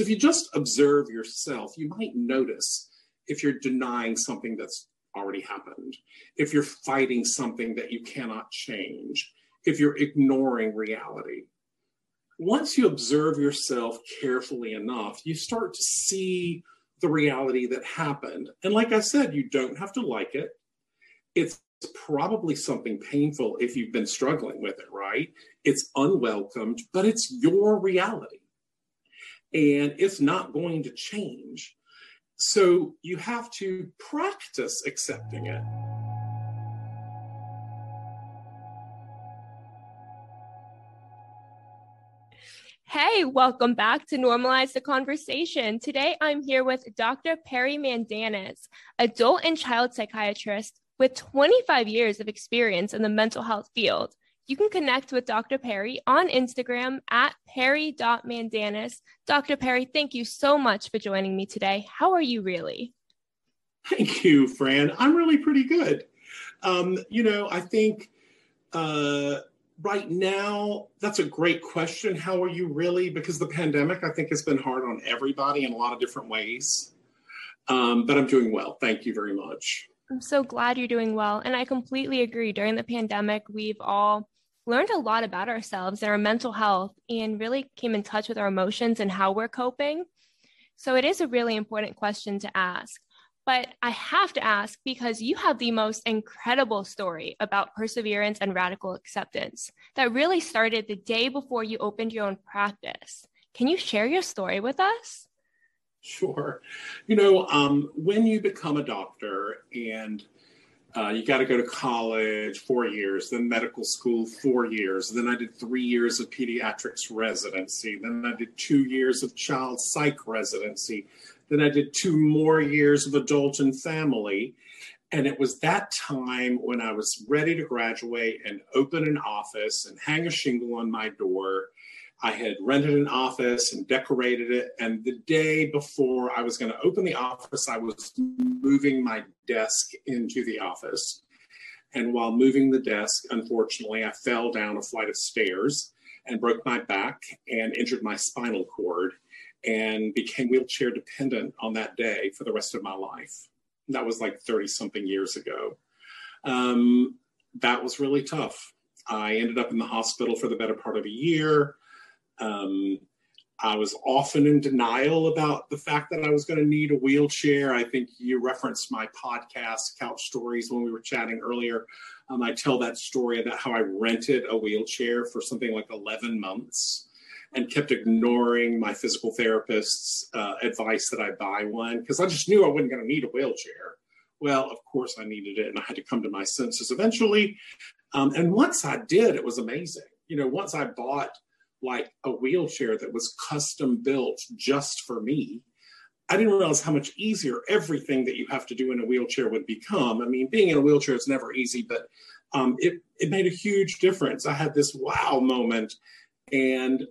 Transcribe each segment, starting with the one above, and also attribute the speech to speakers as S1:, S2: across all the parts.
S1: So if you just observe yourself, you might notice if you're denying something that's already happened, if you're fighting something that you cannot change, if you're ignoring reality. Once you observe yourself carefully enough, you start to see the reality that happened. And like I said, you don't have to like it. It's probably something painful if you've been struggling with it, right? It's unwelcomed, but it's your reality. And it's not going to change. So you have to practice accepting it.
S2: Hey, welcome back to Normalize the Conversation. Today I'm here with Dr. Perry Mandanis, adult and child psychiatrist with 25 years of experience in the mental health field. You can connect with Dr. Perry on Instagram at perry.mandanis. Dr. Perry, thank you so much for joining me today. How are you really?
S1: Thank you, Fran. I'm really pretty good. Um, you know, I think uh, right now, that's a great question. How are you really? Because the pandemic, I think, has been hard on everybody in a lot of different ways. Um, but I'm doing well. Thank you very much.
S2: I'm so glad you're doing well. And I completely agree. During the pandemic, we've all learned a lot about ourselves and our mental health and really came in touch with our emotions and how we're coping. So it is a really important question to ask. But I have to ask because you have the most incredible story about perseverance and radical acceptance that really started the day before you opened your own practice. Can you share your story with us?
S1: Sure. You know, um, when you become a doctor and uh, you got to go to college four years, then medical school four years. Then I did three years of pediatrics residency. Then I did two years of child psych residency. Then I did two more years of adult and family. And it was that time when I was ready to graduate and open an office and hang a shingle on my door. I had rented an office and decorated it. And the day before I was going to open the office, I was moving my desk into the office. And while moving the desk, unfortunately, I fell down a flight of stairs and broke my back and injured my spinal cord and became wheelchair dependent on that day for the rest of my life. That was like 30 something years ago. Um, that was really tough. I ended up in the hospital for the better part of a year. Um, I was often in denial about the fact that I was going to need a wheelchair. I think you referenced my podcast, Couch Stories, when we were chatting earlier. Um, I tell that story about how I rented a wheelchair for something like 11 months and kept ignoring my physical therapist's uh, advice that I buy one because I just knew I wasn't going to need a wheelchair. Well, of course, I needed it, and I had to come to my senses eventually. Um, and once I did, it was amazing. You know, once I bought like a wheelchair that was custom built just for me, I didn't realize how much easier everything that you have to do in a wheelchair would become. I mean, being in a wheelchair is never easy, but um, it it made a huge difference. I had this wow moment, and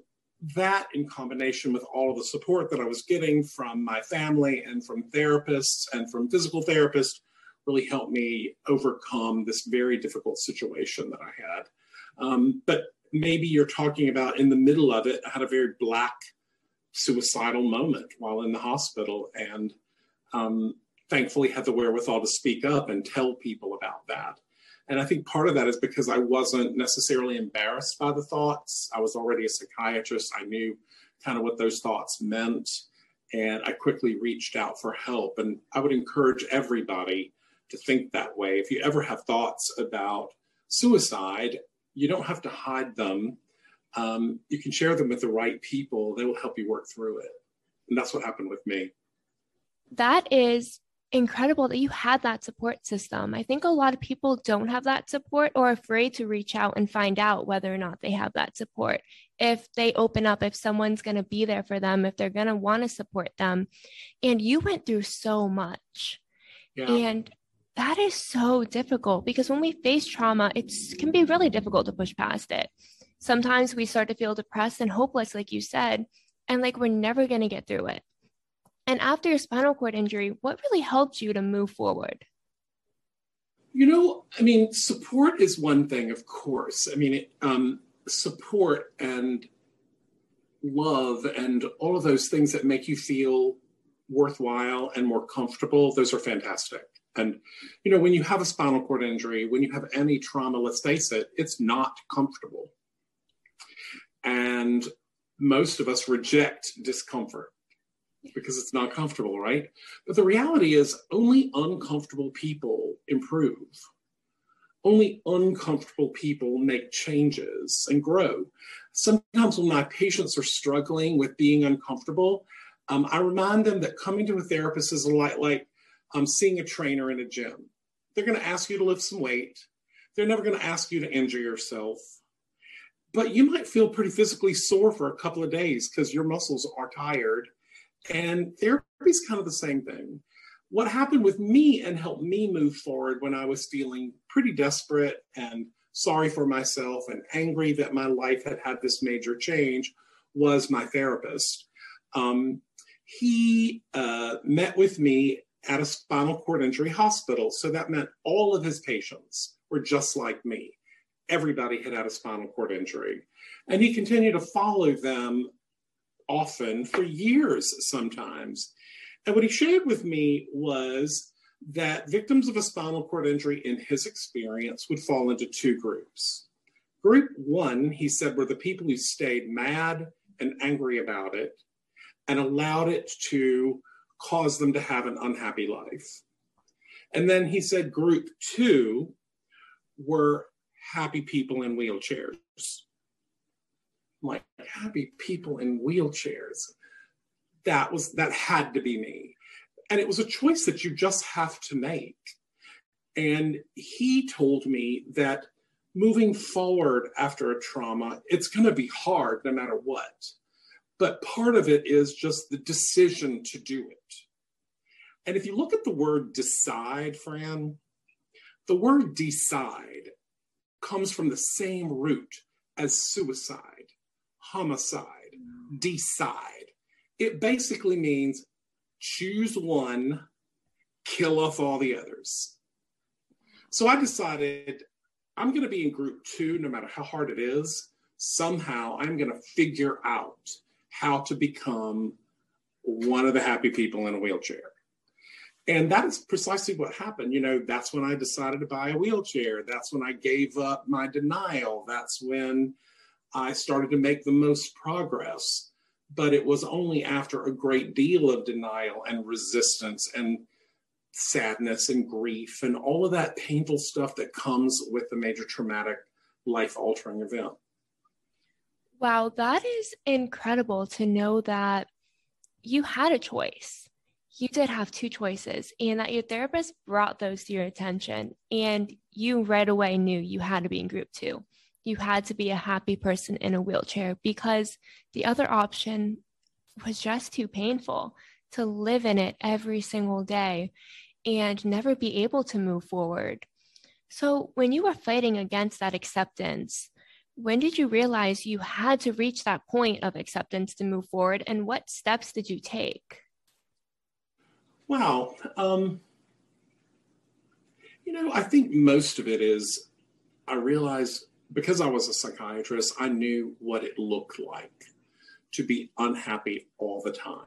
S1: that in combination with all of the support that I was getting from my family and from therapists and from physical therapists really helped me overcome this very difficult situation that I had. Um, but maybe you're talking about in the middle of it, I had a very black suicidal moment while in the hospital and um, thankfully had the wherewithal to speak up and tell people about that. And I think part of that is because I wasn't necessarily embarrassed by the thoughts. I was already a psychiatrist. I knew kind of what those thoughts meant. And I quickly reached out for help. And I would encourage everybody to think that way. If you ever have thoughts about suicide, you don't have to hide them. Um, you can share them with the right people, they will help you work through it. And that's what happened with me.
S2: That is incredible that you had that support system. I think a lot of people don't have that support or afraid to reach out and find out whether or not they have that support. If they open up, if someone's going to be there for them, if they're going to want to support them. And you went through so much. Yeah. And that is so difficult because when we face trauma, it can be really difficult to push past it. Sometimes we start to feel depressed and hopeless, like you said, and like we're never going to get through it. And after your spinal cord injury, what really helped you to move forward?
S1: You know, I mean, support is one thing, of course. I mean, um, support and love and all of those things that make you feel worthwhile and more comfortable, those are fantastic. And, you know, when you have a spinal cord injury, when you have any trauma, let's face it, it's not comfortable. And most of us reject discomfort because it's not comfortable, right? But the reality is, only uncomfortable people improve. Only uncomfortable people make changes and grow. Sometimes when my patients are struggling with being uncomfortable, um, I remind them that coming to a therapist is a lot like um, seeing a trainer in a gym. They're going to ask you to lift some weight. They're never going to ask you to injure yourself. But you might feel pretty physically sore for a couple of days because your muscles are tired. And therapy is kind of the same thing. What happened with me and helped me move forward when I was feeling pretty desperate and sorry for myself and angry that my life had had this major change was my therapist. Um, he uh, met with me at a spinal cord injury hospital. So that meant all of his patients were just like me. Everybody had had a spinal cord injury. And he continued to follow them often for years sometimes. And what he shared with me was that victims of a spinal cord injury, in his experience, would fall into two groups. Group one, he said, were the people who stayed mad and angry about it and allowed it to cause them to have an unhappy life. And then he said group two were happy people in wheelchairs. Like happy people in wheelchairs. That was that had to be me. And it was a choice that you just have to make. And he told me that moving forward after a trauma, it's going to be hard no matter what. But part of it is just the decision to do it. And if you look at the word decide, Fran, the word decide comes from the same root as suicide, homicide, decide. It basically means choose one, kill off all the others. So I decided I'm going to be in group two, no matter how hard it is. Somehow I'm going to figure out how to become one of the happy people in a wheelchair. And that is precisely what happened. You know, that's when I decided to buy a wheelchair. That's when I gave up my denial. That's when I started to make the most progress. But it was only after a great deal of denial and resistance and sadness and grief and all of that painful stuff that comes with a major traumatic life altering event.
S2: Wow, that is incredible to know that you had a choice. You did have two choices, and that your therapist brought those to your attention, and you right away knew you had to be in group two. You had to be a happy person in a wheelchair because the other option was just too painful to live in it every single day and never be able to move forward. So, when you were fighting against that acceptance, when did you realize you had to reach that point of acceptance to move forward and what steps did you take
S1: wow um, you know i think most of it is i realized because i was a psychiatrist i knew what it looked like to be unhappy all the time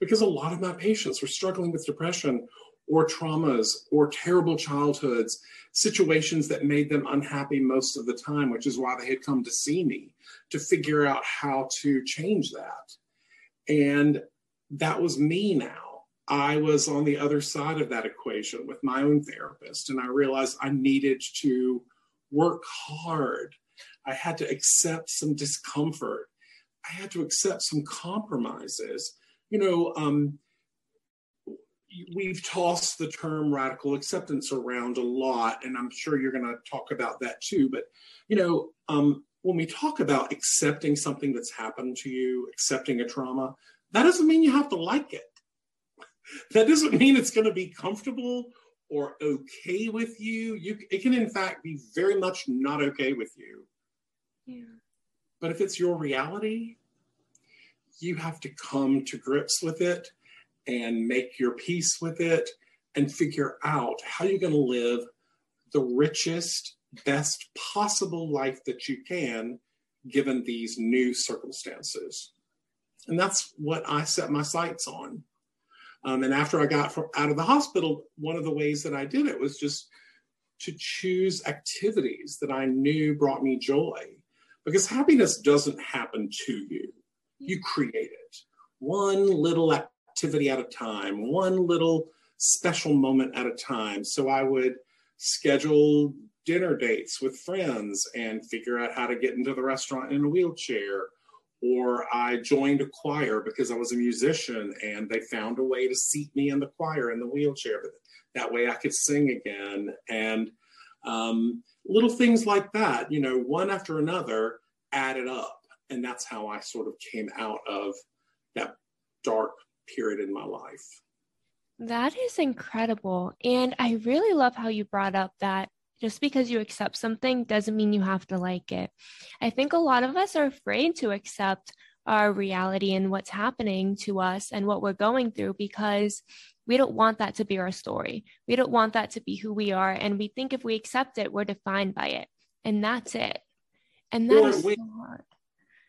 S1: because a lot of my patients were struggling with depression or traumas or terrible childhoods, situations that made them unhappy most of the time, which is why they had come to see me to figure out how to change that. And that was me now. I was on the other side of that equation with my own therapist, and I realized I needed to work hard. I had to accept some discomfort. I had to accept some compromises. You know, um, we've tossed the term radical acceptance around a lot, and I'm sure you're going to talk about that too. But you know, um, when we talk about accepting something that's happened to you, accepting a trauma, that doesn't mean you have to like it. That doesn't mean it's going to be comfortable or okay with you. You, it can in fact be very much not okay with you. Yeah. But if it's your reality, you have to come to grips with it and make your peace with it and figure out how you're going to live the richest, best possible life that you can given these new circumstances. And that's what I set my sights on. Um, and after I got out of the hospital, one of the ways that I did it was just to choose activities that I knew brought me joy. Because happiness doesn't happen to you, you create it. One little activity at a time, one little special moment at a time. So I would schedule dinner dates with friends and figure out how to get into the restaurant in a wheelchair. Or I joined a choir because I was a musician and they found a way to seat me in the choir in the wheelchair. But that way I could sing again. And um, little things like that, you know, one after another added up. And that's how I sort of came out of that dark period in my life.
S2: That is incredible. And I really love how you brought up that just because you accept something doesn't mean you have to like it. I think a lot of us are afraid to accept our reality and what's happening to us and what we're going through because we don't want that to be our story. We don't want that to be who we are. And we think if we accept it, we're defined by it. And that's it. And that is so hard.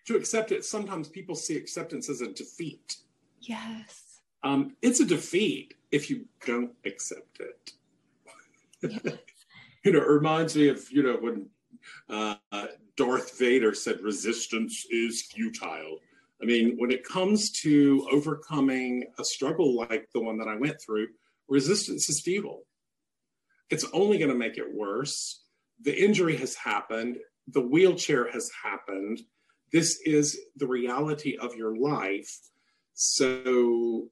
S1: To accept it, sometimes people see acceptance as a defeat.
S2: Yes.
S1: Um, it's a defeat if you don't accept it. Yes. you know, it reminds me of, you know, when uh, Darth Vader said resistance is futile. I mean, when it comes to overcoming a struggle like the one that I went through, resistance is futile. It's only going to make it worse. The injury has happened, the wheelchair has happened. This is the reality of your life. So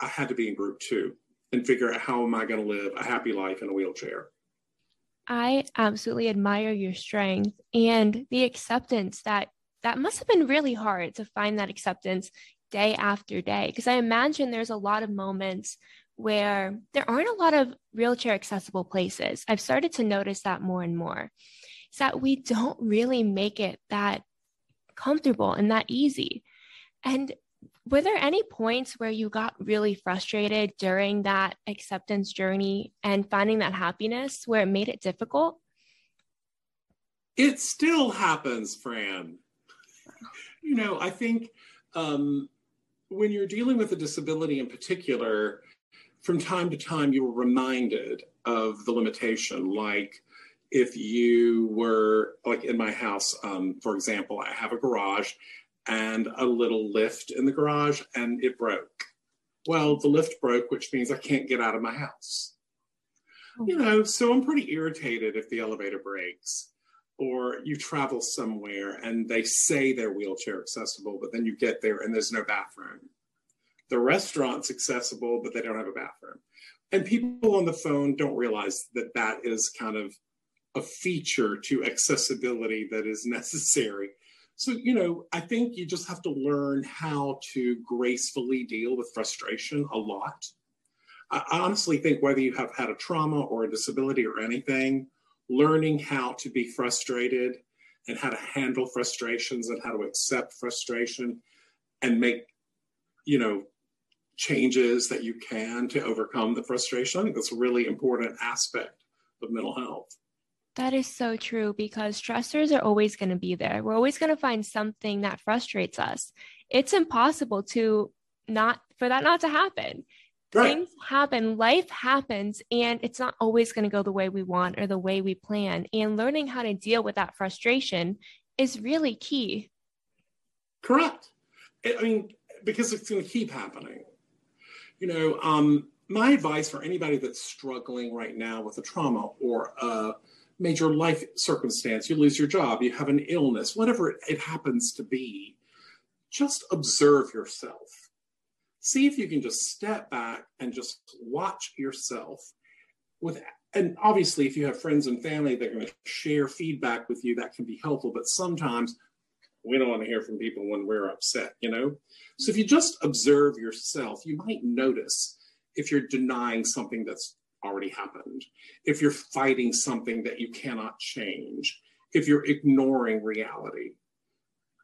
S1: I had to be in group two and figure out how am I going to live a happy life in a wheelchair.
S2: I absolutely admire your strength and the acceptance that that must have been really hard to find that acceptance day after day because I imagine there's a lot of moments where there aren't a lot of wheelchair accessible places. I've started to notice that more and more. Is that we don't really make it that comfortable and that easy. And were there any points where you got really frustrated during that acceptance journey and finding that happiness where it made it difficult?
S1: It still happens, Fran. You know, I think um, when you're dealing with a disability in particular, from time to time you were reminded of the limitation. Like if you were, like in my house, um, for example, I have a garage and a little lift in the garage and it broke. Well, the lift broke, which means I can't get out of my house. Oh. You know, so I'm pretty irritated if the elevator breaks or you travel somewhere and they say they're wheelchair accessible, but then you get there and there's no bathroom. The restaurant's accessible, but they don't have a bathroom. And people on the phone don't realize that that is kind of a feature to accessibility that is necessary so, you know, I think you just have to learn how to gracefully deal with frustration a lot. I honestly think whether you have had a trauma or a disability or anything, learning how to be frustrated and how to handle frustrations and how to accept frustration and make, you know, changes that you can to overcome the frustration. I think that's a really important aspect of mental health.
S2: That is so true because stressors are always going to be there. We're always going to find something that frustrates us. It's impossible to not for that not to happen. Right. Things happen, life happens, and it's not always going to go the way we want or the way we plan. And learning how to deal with that frustration is really key.
S1: Correct. I mean, because it's going to keep happening. You know, um, my advice for anybody that's struggling right now with a trauma or a major life circumstance, you lose your job, you have an illness, whatever it, happens to be, just observe yourself. See if you can just step back and just watch yourself with and obviously if you have friends and family that are going to share feedback with you. That can be helpful but sometimes we don't want to hear from people when we're upset you know? So if you just observe yourself you might notice if you're denying something that's already happened, if you're fighting something that you cannot change, if you're ignoring reality.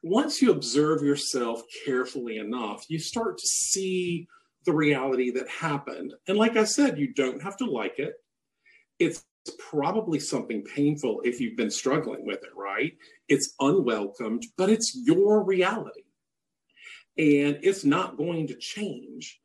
S1: Once you observe yourself carefully enough, you start to see the reality that happened. And like I said, you don't have to like it. It's probably something painful if you've been struggling with it, right? it's unwelcomed, but it's your reality. And it's not going to change.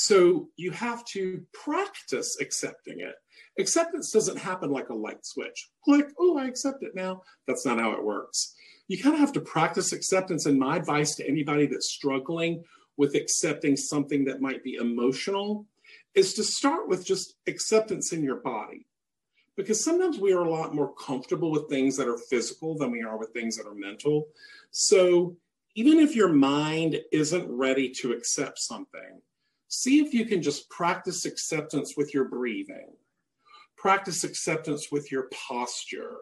S1: So you have to practice accepting it. Acceptance doesn't happen like a light switch. Click, oh, I accept it now. That's not how it works. You kind of have to practice acceptance. And my advice to anybody that's struggling with accepting something that might be emotional is to start with just acceptance in your body. Because sometimes we are a lot more comfortable with things that are physical than we are with things that are mental. So even if your mind isn't ready to accept something, see if you can just practice acceptance with your breathing, practice acceptance with your posture,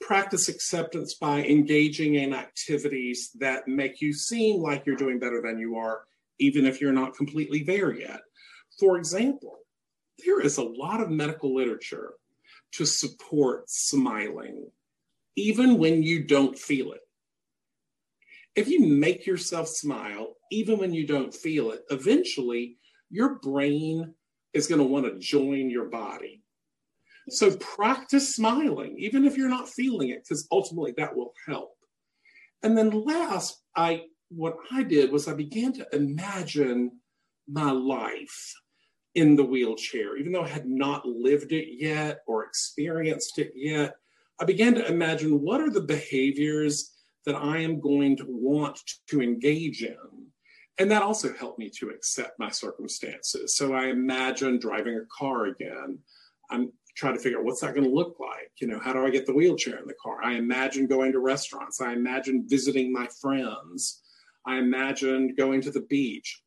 S1: practice acceptance by engaging in activities that make you seem like you're doing better than you are, even if you're not completely there yet. For example, there is a lot of medical literature to support smiling, even when you don't feel it. If you make yourself smile, even when you don't feel it, eventually your brain is going to want to join your body. So practice smiling, even if you're not feeling it, because ultimately that will help. And then last, I what I did was I began to imagine my life in the wheelchair, even though I had not lived it yet or experienced it yet. I began to imagine what are the behaviors that I am going to want to engage in. And that also helped me to accept my circumstances. So I imagine driving a car again. I'm trying to figure out what's that going to look like? You know, how do I get the wheelchair in the car? I imagine going to restaurants. I imagine visiting my friends. I imagined going to the beach,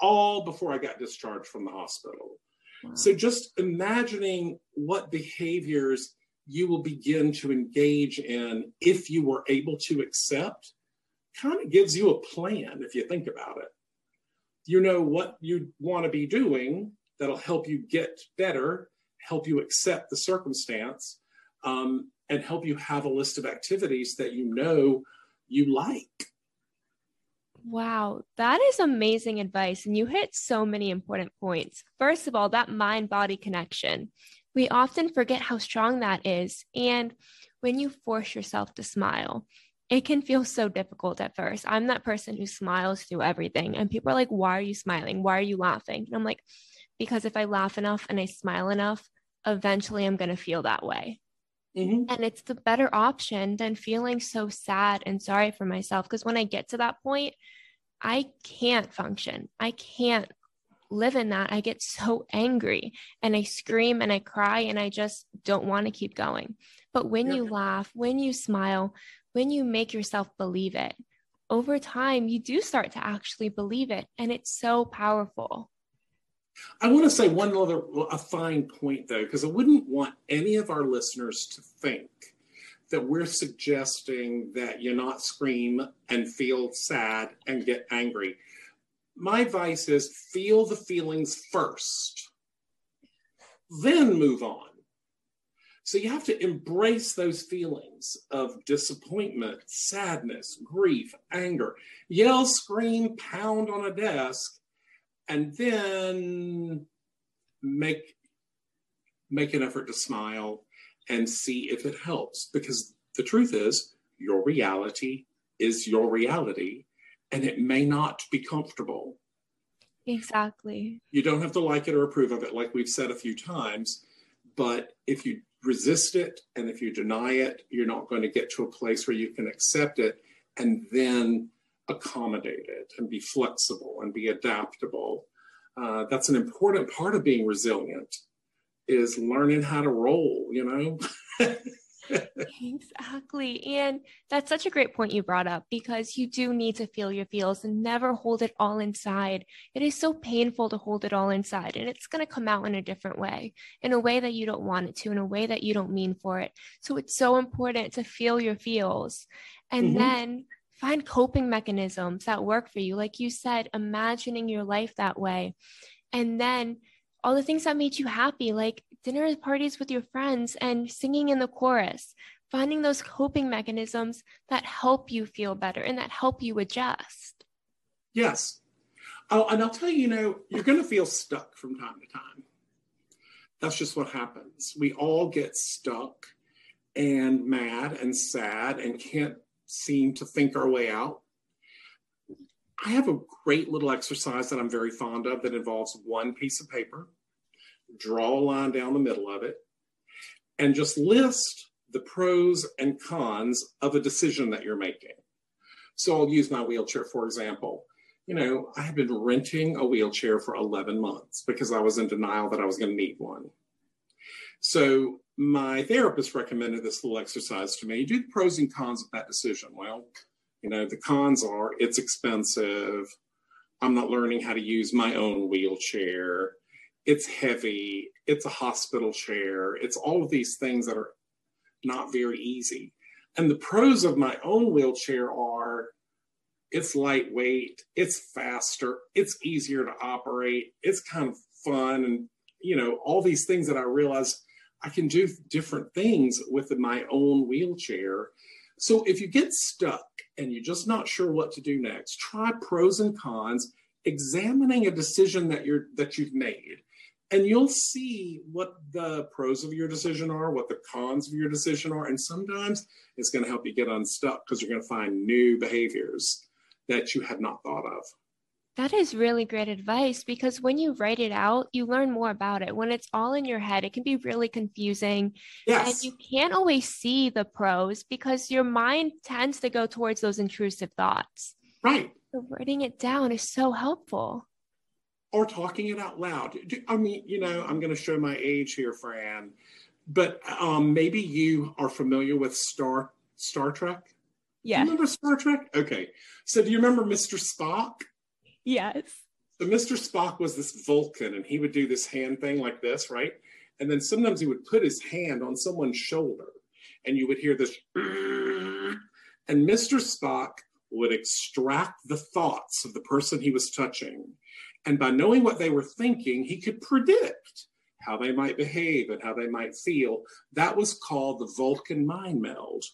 S1: all before I got discharged from the hospital. Wow. So just imagining what behaviors you will begin to engage in if you were able to accept kind of gives you a plan if you think about it. You know what you want to be doing that'll help you get better, help you accept the circumstance, um, and help you have a list of activities that you know you like.
S2: Wow, that is amazing advice. And you hit so many important points. First of all, that mind body connection. We often forget how strong that is. And when you force yourself to smile, it can feel so difficult at first. I'm that person who smiles through everything. And people are like, why are you smiling? Why are you laughing? And I'm like, because if I laugh enough and I smile enough, eventually I'm going to feel that way. Mm-hmm. And it's the better option than feeling so sad and sorry for myself. Because when I get to that point, I can't function. I can't live in that, I get so angry and I scream and I cry and I just don't want to keep going. But when yeah. you laugh, when you smile, when you make yourself believe it, over time, you do start to actually believe it. And it's so powerful.
S1: I want to say one other a fine point though, because I wouldn't want any of our listeners to think that we're suggesting that you not scream and feel sad and get angry my advice is feel the feelings first, then move on. So you have to embrace those feelings of disappointment, sadness, grief, anger. Yell, scream, pound on a desk, and then make make an effort to smile and see if it helps because the truth is your reality is your reality and it may not be comfortable.
S2: Exactly.
S1: You don't have to like it or approve of it, like we've said a few times. But if you resist it and if you deny it, you're not going to get to a place where you can accept it and then accommodate it and be flexible and be adaptable. Uh, that's an important part of being resilient is learning how to roll, you know?
S2: exactly. And that's such a great point you brought up because you do need to feel your feels and never hold it all inside. It is so painful to hold it all inside, and it's going to come out in a different way, in a way that you don't want it to, in a way that you don't mean for it. So it's so important to feel your feels and mm-hmm. then find coping mechanisms that work for you. Like you said, imagining your life that way. And then all the things that made you happy, like dinner parties with your friends and singing in the chorus, finding those coping mechanisms that help you feel better and that help you adjust.
S1: Yes. Oh, and I'll tell you, you know, you're going to feel stuck from time to time. That's just what happens. We all get stuck. and mad and sad and can't seem to think our way out, I have a great little exercise that I'm very fond of that involves one piece of paper, draw a line down the middle of it, and just list the pros and cons of a decision that you're making. So I'll use my wheelchair, for example. You know, I have been renting a wheelchair for 11 months because I was in denial that I was going to need one. So my therapist recommended this little exercise to me. Do the pros and cons of that decision. Well, you know, the cons are it's expensive. I'm not learning how to use my own wheelchair. It's heavy. It's a hospital chair. It's all of these things that are not very easy. And the pros of my own wheelchair are it's lightweight, it's faster, it's easier to operate, it's kind of fun, and you know, all these things that I realize I can do different things with my own wheelchair. So if you get stuck and you're just not sure what to do next, try pros and cons, examining a decision that you're that you've made. And you'll see what the pros of your decision are, what the cons of your decision are. And sometimes it's going to help you get unstuck because you're going to find new behaviors that you had not thought of.
S2: That is really great advice because when you write it out, you learn more about it. When it's all in your head, it can be really confusing.
S1: Yes.
S2: And you can't always see the pros because your mind tends to go towards those intrusive thoughts.
S1: Right.
S2: So writing it down is so helpful.
S1: Or talking it out loud. I mean, you know, I'm going to show my age here, Fran, but um, maybe you are familiar with Star Star Trek.
S2: Yeah.
S1: You remember Star Trek? Okay. So do you remember Mr. Spock?
S2: Yes.
S1: So Mr. Spock was this Vulcan, and he would do this hand thing like this, right? And then sometimes he would put his hand on someone's shoulder, and you would hear this. And Mr. Spock would extract the thoughts of the person he was touching. And by knowing what they were thinking, he could predict how they might behave and how they might feel. That was called the Vulcan mind meld.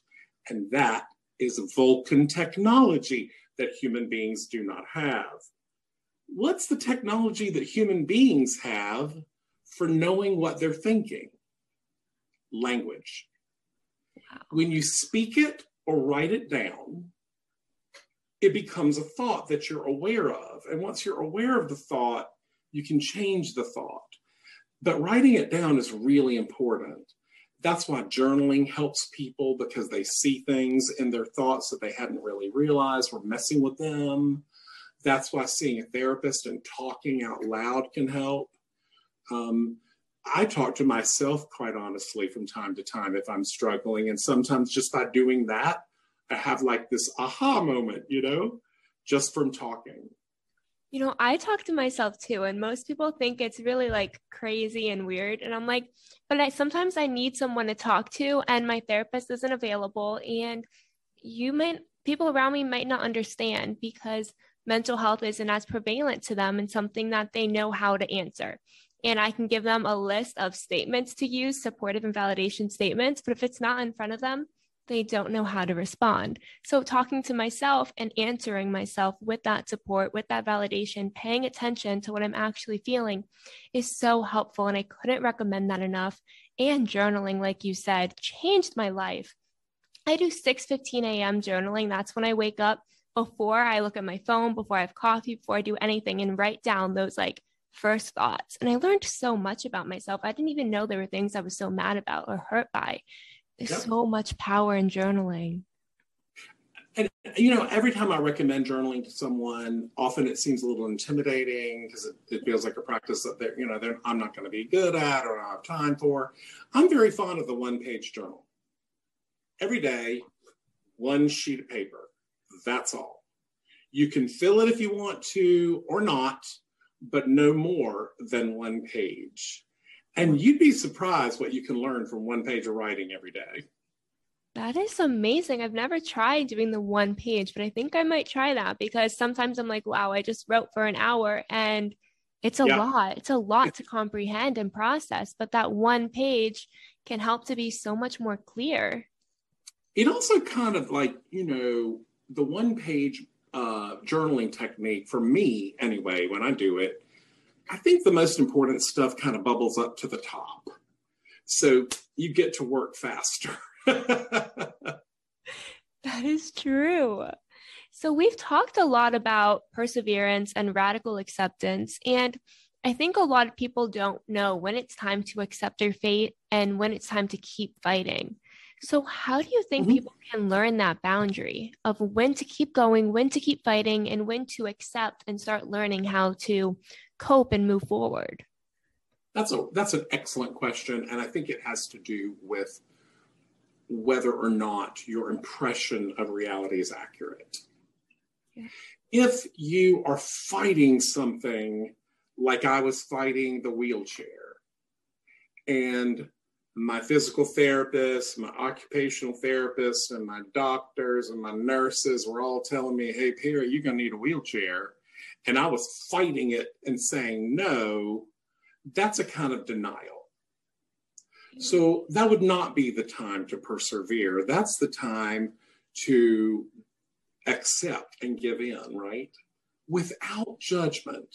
S1: And that is Vulcan technology that human beings do not have what's the technology that human beings have for knowing what they're thinking? Language. Wow. When you speak it or write it down, it becomes a thought that you're aware of. And once you're aware of the thought, you can change the thought. But writing it down is really important. That's why journaling helps people because they see things in their thoughts that they hadn't really realized were messing with them. That's why seeing a therapist and talking out loud can help. Um, I talk to myself quite honestly from time to time if I'm struggling. And sometimes just by doing that, I have like this aha moment, you know, just from talking.
S2: You know, I talk to myself too, and most people think it's really like crazy and weird. And I'm like, but I sometimes I need someone to talk to, and my therapist isn't available. And you might, people around me might not understand because mental health isn't as prevalent to them and something that they know how to answer. And I can give them a list of statements to use, supportive and validation statements. But if it's not in front of them, they don't know how to respond. So, talking to myself and answering myself with that support, with that validation, paying attention to what I'm actually feeling is so helpful. And I couldn't recommend that enough. And journaling, like you said, changed my life. I do 6 15 a.m. journaling. That's when I wake up before I look at my phone, before I have coffee, before I do anything, and write down those like first thoughts. And I learned so much about myself. I didn't even know there were things I was so mad about or hurt by. There's yep. so much power in journaling.
S1: And you know, every time I recommend journaling to someone, often it seems a little intimidating because it, it, feels like a practice that they're, you know, they're, I'm not going to be good at or I have time for. I'm very fond of the one-page journal. Every day, one sheet of paper that's all. You can fill it if you want to or not, but no more than one page. And you'd be surprised what you can learn from one page of writing every day.
S2: That is amazing. I've never tried doing the one page, but I think I might try that because sometimes I'm like, wow, I just wrote for an hour and it's a yeah. lot. It's a lot to comprehend and process, but that one page can help to be so much more clear.
S1: It also kind of like, you know, the one page uh, journaling technique, for me anyway, when I do it, I think the most important stuff kind of bubbles up to the top. So you get to work faster.
S2: that is true. So, we've talked a lot about perseverance and radical acceptance. And I think a lot of people don't know when it's time to accept their fate and when it's time to keep fighting. So, how do you think mm-hmm. people can learn that boundary of when to keep going, when to keep fighting, and when to accept and start learning how to cope and move forward?
S1: That's a that's an excellent question, and I think it has to do with whether or not your impression of reality is accurate. Yeah. If you are fighting something like I was fighting the wheelchair, and my physical therapist, my occupational therapist, and my doctors and my nurses were all telling me, hey, Perry, you're going to need a wheelchair. And I was fighting it and saying no. That's a kind of denial. So that would not be the time to persevere. That's the time to accept and give in, right? Without judgment.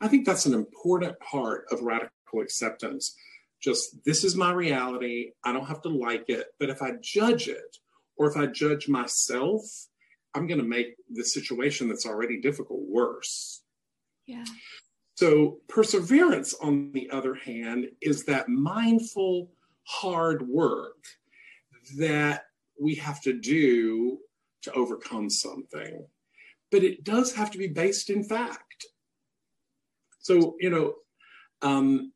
S1: I think that's an important part of radical acceptance just this is my reality. I don't have to like it. But if I judge it or if I judge myself, I'm going to make the situation that's already difficult worse.
S2: Yeah.
S1: So, perseverance, on the other hand, is that mindful, hard work that we have to do to overcome something. But it does have to be based in fact. So, you know, um,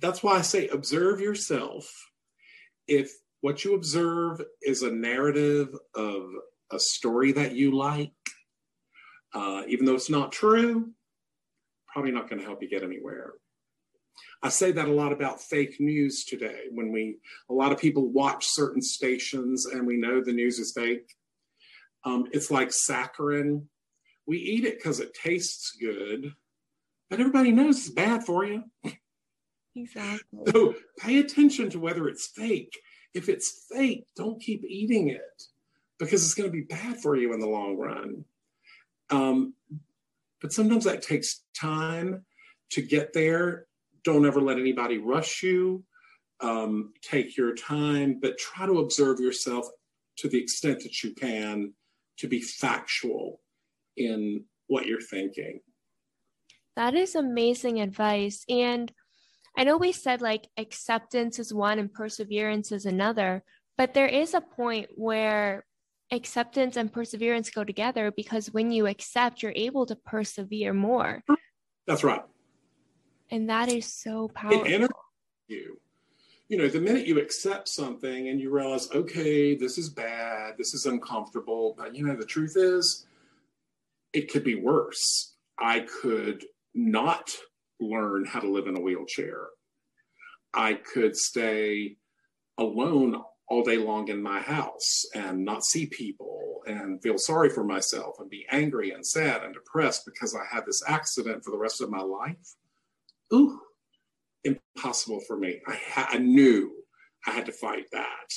S1: that's why I say observe yourself. If what you observe is a narrative of a story that you like, uh, even though it's not true, probably not going to help you get anywhere. I say that a lot about fake news today. When we, a lot of people watch certain stations and we know the news is fake. Um, it's like saccharin. We eat it because it tastes good, but everybody knows it's bad for you.
S2: Exactly.
S1: So pay attention to whether it's fake. If it's fake, don't keep eating it because it's going to be bad for you in the long run. Um, but sometimes that takes time to get there. Don't ever let anybody rush you. Um, take your time, but try to observe yourself to the extent that you can to be factual in what you're thinking.
S2: That is amazing advice. And I know we said like acceptance is one and perseverance is another, but there is a point where acceptance and perseverance go together because when you accept, you're able to persevere more.
S1: That's right.
S2: And that is so powerful. It
S1: you. You know, the minute you accept something and you realize, okay, this is bad, this is uncomfortable, but you know, the truth is, it could be worse. I could not learn how to live in a wheelchair. I could stay alone all day long in my house and not see people and feel sorry for myself and be angry and sad and depressed because I had this accident for the rest of my life. Ooh, impossible for me. I, ha- I knew I had to fight that.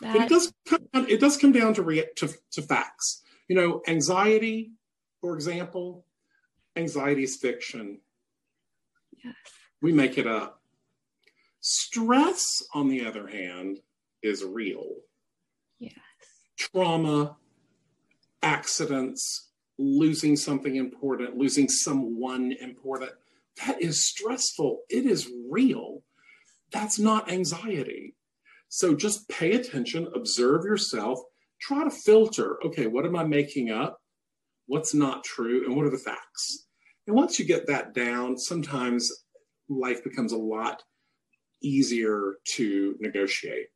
S1: that. But it does come, it does come down to, re- to to facts. You know, anxiety, for example, anxiety is fiction.
S2: Yes.
S1: We make it up. Stress, on the other hand, is real.
S2: Yes.
S1: Trauma, accidents, losing something important, losing someone important, that is stressful. It is real. That's not anxiety. So just pay attention, observe yourself, try to filter okay, what am I making up? What's not true? And what are the facts? And once you get that down, sometimes life becomes a lot easier to negotiate.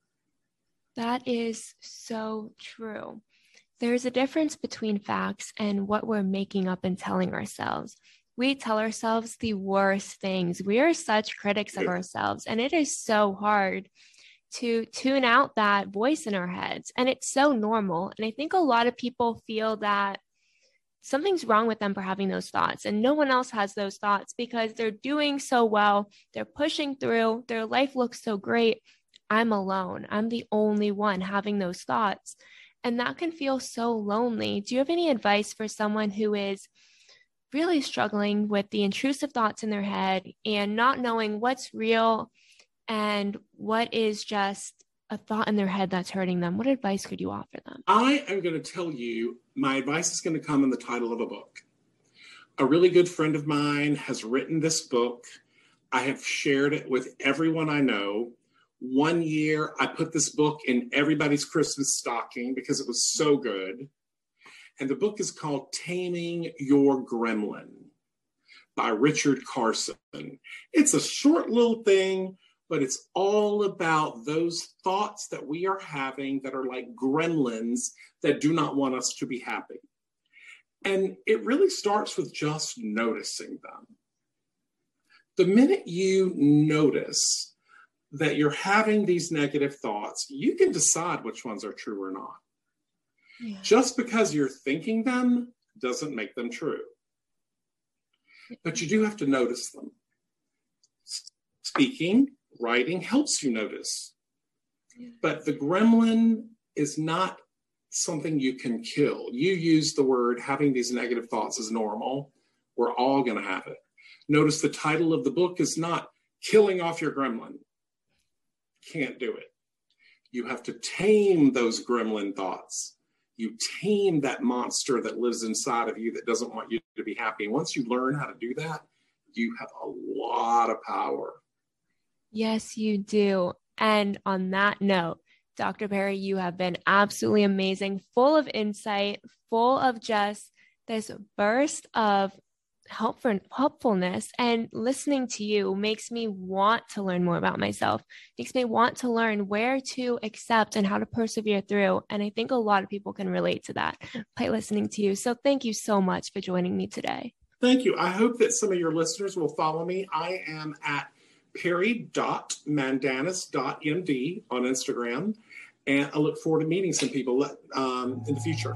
S2: That is so true. There's a difference between facts and what we're making up and telling ourselves. We tell ourselves the worst things. We are such critics of ourselves, and it is so hard to tune out that voice in our heads. And it's so normal. And I think a lot of people feel that something's wrong with them for having those thoughts. And no one else has those thoughts because they're doing so well. They're pushing through. Their life looks so great. I'm alone. I'm the only one having those thoughts. And that can feel so lonely. Do you have any advice for someone who is really struggling with the intrusive thoughts in their head and not knowing what's real and what is just a thought in their head that's hurting them, what advice could you offer them?
S1: I am going to tell you my advice is going to come in the title of a book. A really good friend of mine has written this book. I have shared it with everyone I know. One year, I put this book in everybody's Christmas stocking because it was so good. And the book is called Taming Your Gremlin by Richard Carson. It's a short little thing, but it's all about those thoughts that we are having that are like gremlins that do not want us to be happy. And it really starts with just noticing them. The minute you notice that you're having these negative thoughts, you can decide which ones are true or not. Yeah. Just because you're thinking them doesn't make them true. But you do have to notice them. Speaking, writing helps you notice. Yeah. But the gremlin is not something you can kill. You use the word having these negative thoughts is normal. We're all going to have it. Notice the title of the book is not killing off your gremlin. Can't do it. You have to tame those gremlin thoughts you tame that monster that lives inside of you that doesn't want you to be happy. And once you learn how to do that, you have a lot of power.
S2: Yes, you do. And on that note, Dr. Perry, you have been absolutely amazing, full of insight, full of just this burst of helpful, helpfulness and listening to you makes me want to learn more about myself makes me want to learn where to accept and how to persevere through and i think a lot of people can relate to that by listening to you so thank you so much for joining me today
S1: thank you i hope that some of your listeners will follow me i am at perry.mandanis.md on instagram. And i look forward to meeting some people um, in the future